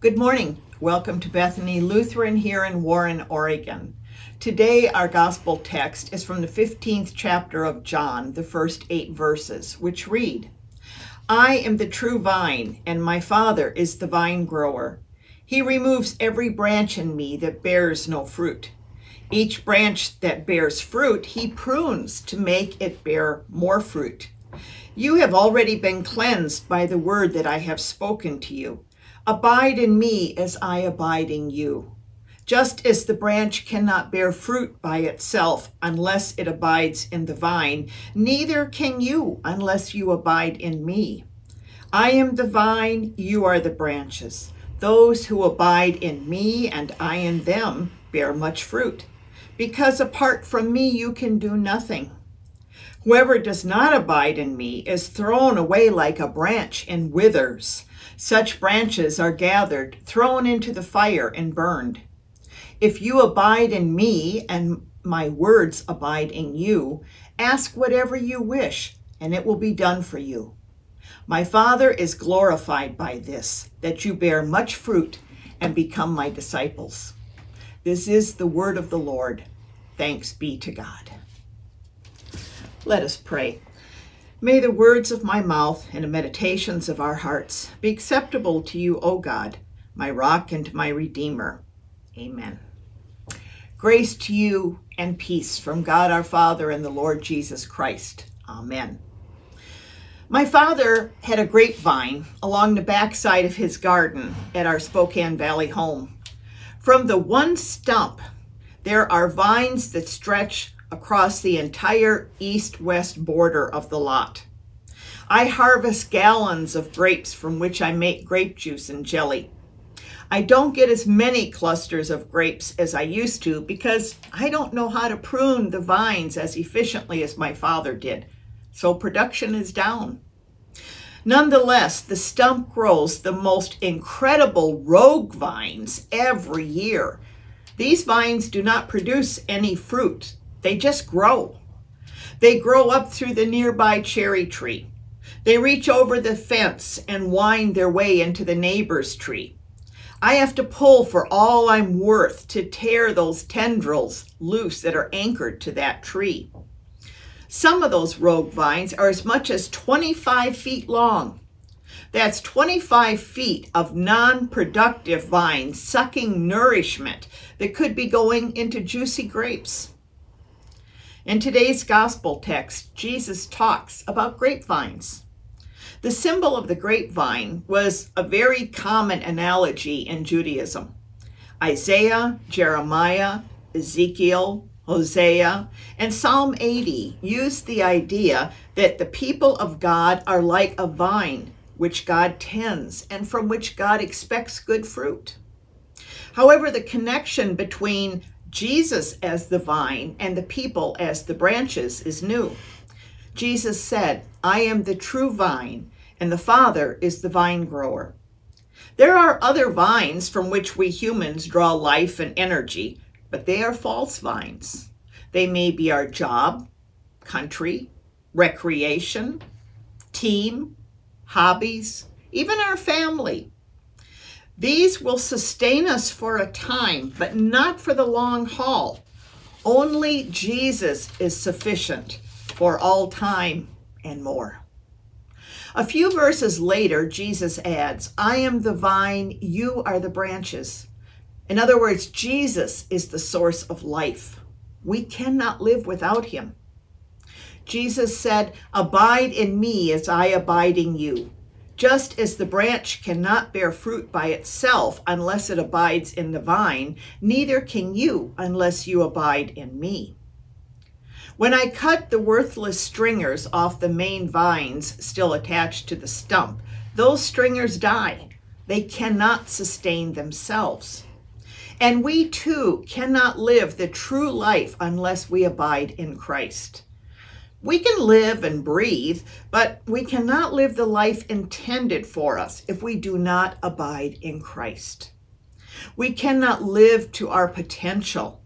Good morning. Welcome to Bethany Lutheran here in Warren, Oregon. Today, our gospel text is from the 15th chapter of John, the first eight verses, which read I am the true vine, and my Father is the vine grower. He removes every branch in me that bears no fruit. Each branch that bears fruit, he prunes to make it bear more fruit. You have already been cleansed by the word that I have spoken to you. Abide in me as I abide in you. Just as the branch cannot bear fruit by itself unless it abides in the vine, neither can you unless you abide in me. I am the vine, you are the branches. Those who abide in me and I in them bear much fruit, because apart from me you can do nothing. Whoever does not abide in me is thrown away like a branch and withers. Such branches are gathered, thrown into the fire, and burned. If you abide in me and my words abide in you, ask whatever you wish, and it will be done for you. My Father is glorified by this, that you bear much fruit and become my disciples. This is the word of the Lord. Thanks be to God. Let us pray. May the words of my mouth and the meditations of our hearts be acceptable to you, O God, my rock and my redeemer. Amen. Grace to you and peace from God our Father and the Lord Jesus Christ. Amen. My father had a grapevine along the backside of his garden at our Spokane Valley home. From the one stump, there are vines that stretch across the entire east west border of the lot. I harvest gallons of grapes from which I make grape juice and jelly. I don't get as many clusters of grapes as I used to because I don't know how to prune the vines as efficiently as my father did, so production is down. Nonetheless, the stump grows the most incredible rogue vines every year. These vines do not produce any fruit, they just grow. They grow up through the nearby cherry tree. They reach over the fence and wind their way into the neighbor's tree. I have to pull for all I'm worth to tear those tendrils loose that are anchored to that tree. Some of those rogue vines are as much as 25 feet long. That's 25 feet of non productive vines sucking nourishment that could be going into juicy grapes. In today's gospel text, Jesus talks about grapevines. The symbol of the grapevine was a very common analogy in Judaism. Isaiah, Jeremiah, Ezekiel, Hosea, and Psalm 80 used the idea that the people of God are like a vine which God tends and from which God expects good fruit. However, the connection between Jesus as the vine and the people as the branches is new. Jesus said, I am the true vine, and the Father is the vine grower. There are other vines from which we humans draw life and energy, but they are false vines. They may be our job, country, recreation, team, hobbies, even our family. These will sustain us for a time, but not for the long haul. Only Jesus is sufficient for all time and more. A few verses later, Jesus adds, I am the vine, you are the branches. In other words, Jesus is the source of life. We cannot live without him. Jesus said, Abide in me as I abide in you. Just as the branch cannot bear fruit by itself unless it abides in the vine, neither can you unless you abide in me. When I cut the worthless stringers off the main vines still attached to the stump, those stringers die. They cannot sustain themselves. And we too cannot live the true life unless we abide in Christ. We can live and breathe, but we cannot live the life intended for us if we do not abide in Christ. We cannot live to our potential.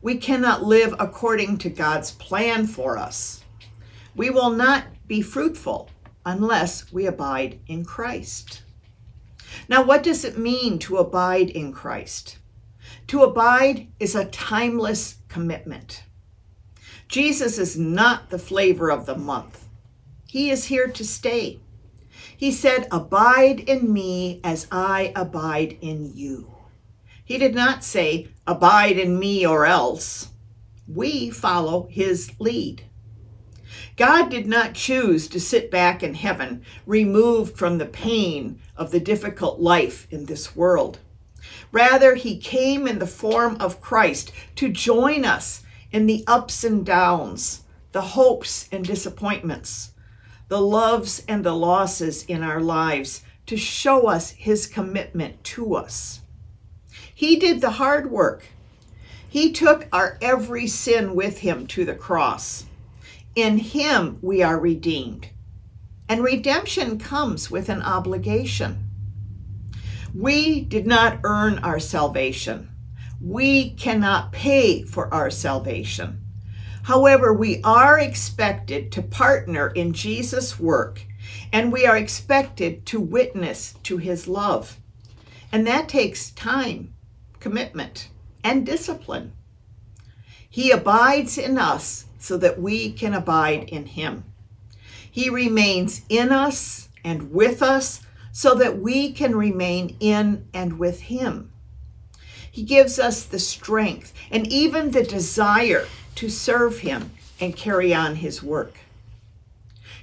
We cannot live according to God's plan for us. We will not be fruitful unless we abide in Christ. Now, what does it mean to abide in Christ? To abide is a timeless commitment. Jesus is not the flavor of the month. He is here to stay. He said, Abide in me as I abide in you. He did not say, Abide in me or else. We follow his lead. God did not choose to sit back in heaven, removed from the pain of the difficult life in this world. Rather, he came in the form of Christ to join us in the ups and downs, the hopes and disappointments, the loves and the losses in our lives to show us his commitment to us. He did the hard work. He took our every sin with him to the cross. In him we are redeemed. And redemption comes with an obligation. We did not earn our salvation. We cannot pay for our salvation. However, we are expected to partner in Jesus' work, and we are expected to witness to his love. And that takes time, commitment, and discipline. He abides in us so that we can abide in him. He remains in us and with us so that we can remain in and with him. He gives us the strength and even the desire to serve him and carry on his work.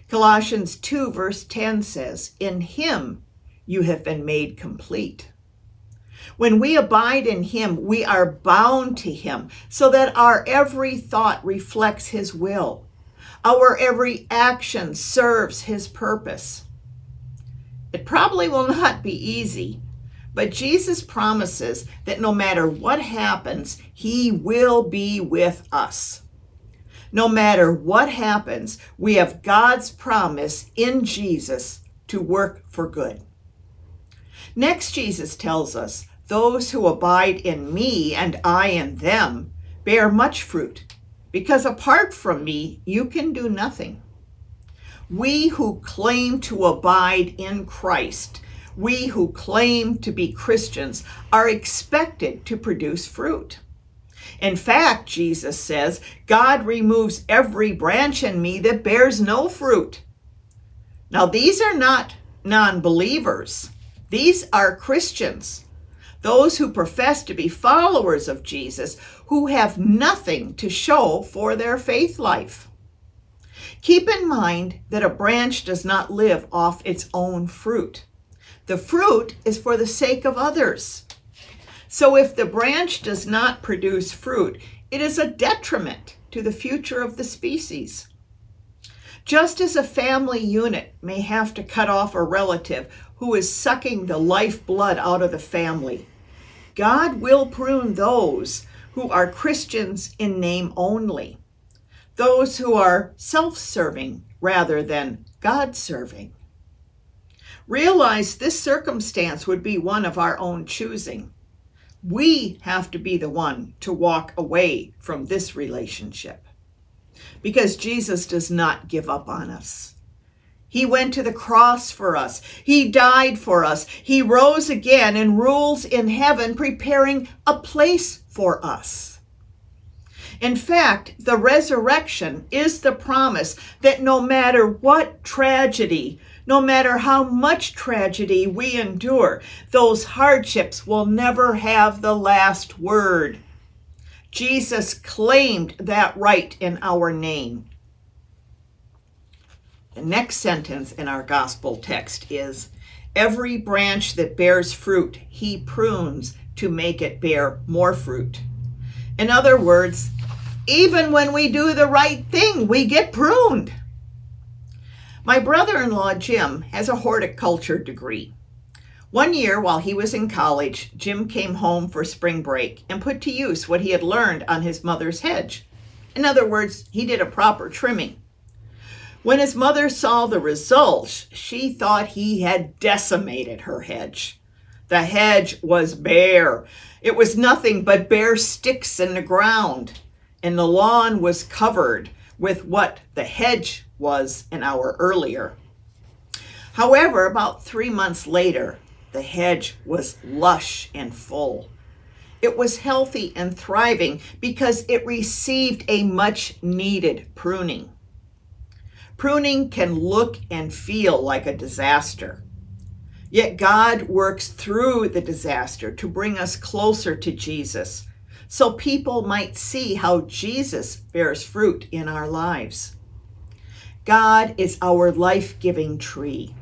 Colossians 2, verse 10 says, In him you have been made complete. When we abide in Him, we are bound to Him so that our every thought reflects His will. Our every action serves His purpose. It probably will not be easy, but Jesus promises that no matter what happens, He will be with us. No matter what happens, we have God's promise in Jesus to work for good. Next, Jesus tells us those who abide in me and I in them bear much fruit, because apart from me, you can do nothing. We who claim to abide in Christ, we who claim to be Christians, are expected to produce fruit. In fact, Jesus says, God removes every branch in me that bears no fruit. Now, these are not non believers, these are Christians those who profess to be followers of Jesus who have nothing to show for their faith life. Keep in mind that a branch does not live off its own fruit. The fruit is for the sake of others. So if the branch does not produce fruit, it is a detriment to the future of the species. Just as a family unit may have to cut off a relative who is sucking the lifeblood out of the family, God will prune those who are Christians in name only, those who are self serving rather than God serving. Realize this circumstance would be one of our own choosing. We have to be the one to walk away from this relationship because Jesus does not give up on us. He went to the cross for us. He died for us. He rose again and rules in heaven, preparing a place for us. In fact, the resurrection is the promise that no matter what tragedy, no matter how much tragedy we endure, those hardships will never have the last word. Jesus claimed that right in our name. The next sentence in our gospel text is Every branch that bears fruit, he prunes to make it bear more fruit. In other words, even when we do the right thing, we get pruned. My brother in law, Jim, has a horticulture degree. One year, while he was in college, Jim came home for spring break and put to use what he had learned on his mother's hedge. In other words, he did a proper trimming. When his mother saw the results, she thought he had decimated her hedge. The hedge was bare. It was nothing but bare sticks in the ground, and the lawn was covered with what the hedge was an hour earlier. However, about three months later, The hedge was lush and full. It was healthy and thriving because it received a much needed pruning. Pruning can look and feel like a disaster. Yet God works through the disaster to bring us closer to Jesus so people might see how Jesus bears fruit in our lives. God is our life giving tree.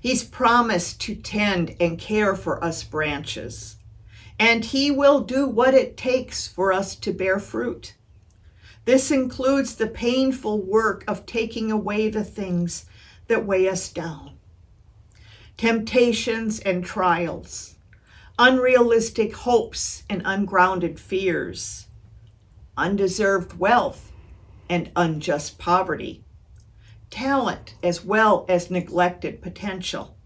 He's promised to tend and care for us branches, and He will do what it takes for us to bear fruit. This includes the painful work of taking away the things that weigh us down temptations and trials, unrealistic hopes and ungrounded fears, undeserved wealth and unjust poverty, talent as well as neglected potential,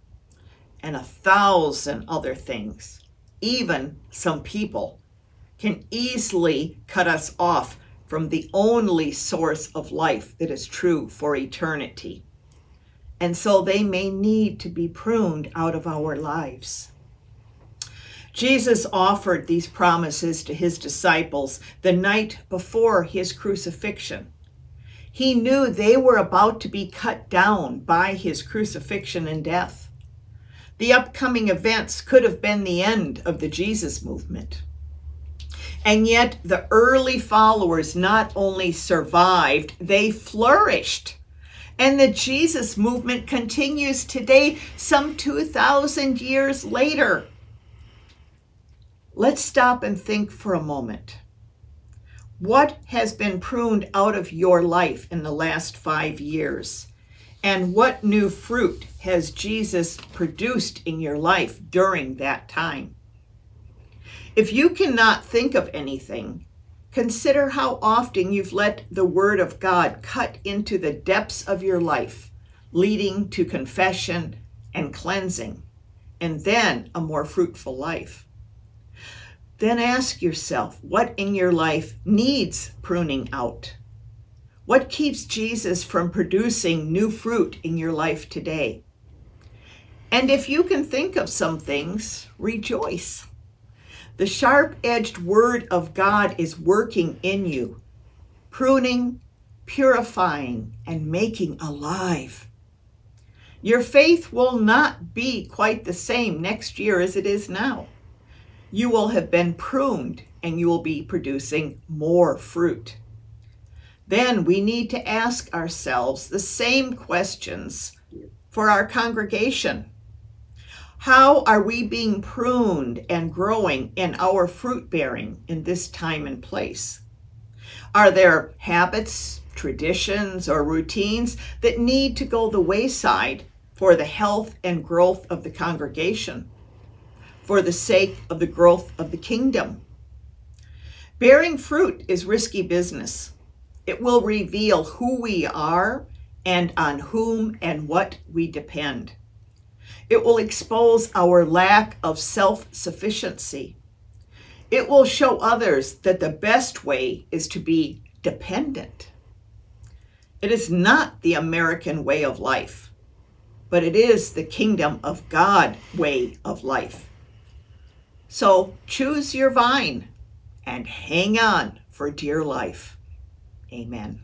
and a thousand other things. Even some people can easily cut us off from the only source of life that is true for eternity and so they may need to be pruned out of our lives. Jesus offered these promises to his disciples the night before his crucifixion. He knew they were about to be cut down by his crucifixion and death. The upcoming events could have been the end of the Jesus movement. And yet, the early followers not only survived, they flourished. And the Jesus movement continues today, some 2,000 years later. Let's stop and think for a moment. What has been pruned out of your life in the last five years? And what new fruit has Jesus produced in your life during that time? If you cannot think of anything, Consider how often you've let the Word of God cut into the depths of your life, leading to confession and cleansing, and then a more fruitful life. Then ask yourself what in your life needs pruning out? What keeps Jesus from producing new fruit in your life today? And if you can think of some things, rejoice. The sharp edged word of God is working in you, pruning, purifying, and making alive. Your faith will not be quite the same next year as it is now. You will have been pruned and you will be producing more fruit. Then we need to ask ourselves the same questions for our congregation. How are we being pruned and growing in our fruit bearing in this time and place? Are there habits, traditions, or routines that need to go the wayside for the health and growth of the congregation, for the sake of the growth of the kingdom? Bearing fruit is risky business. It will reveal who we are and on whom and what we depend. It will expose our lack of self sufficiency. It will show others that the best way is to be dependent. It is not the American way of life, but it is the kingdom of God way of life. So choose your vine and hang on for dear life. Amen.